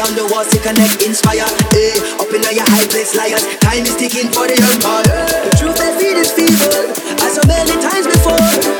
down the walls, take a neck, inspire. Eh, up in your high place, liars. Time is ticking for the empire. The truth they feed is feeble, as so many times before.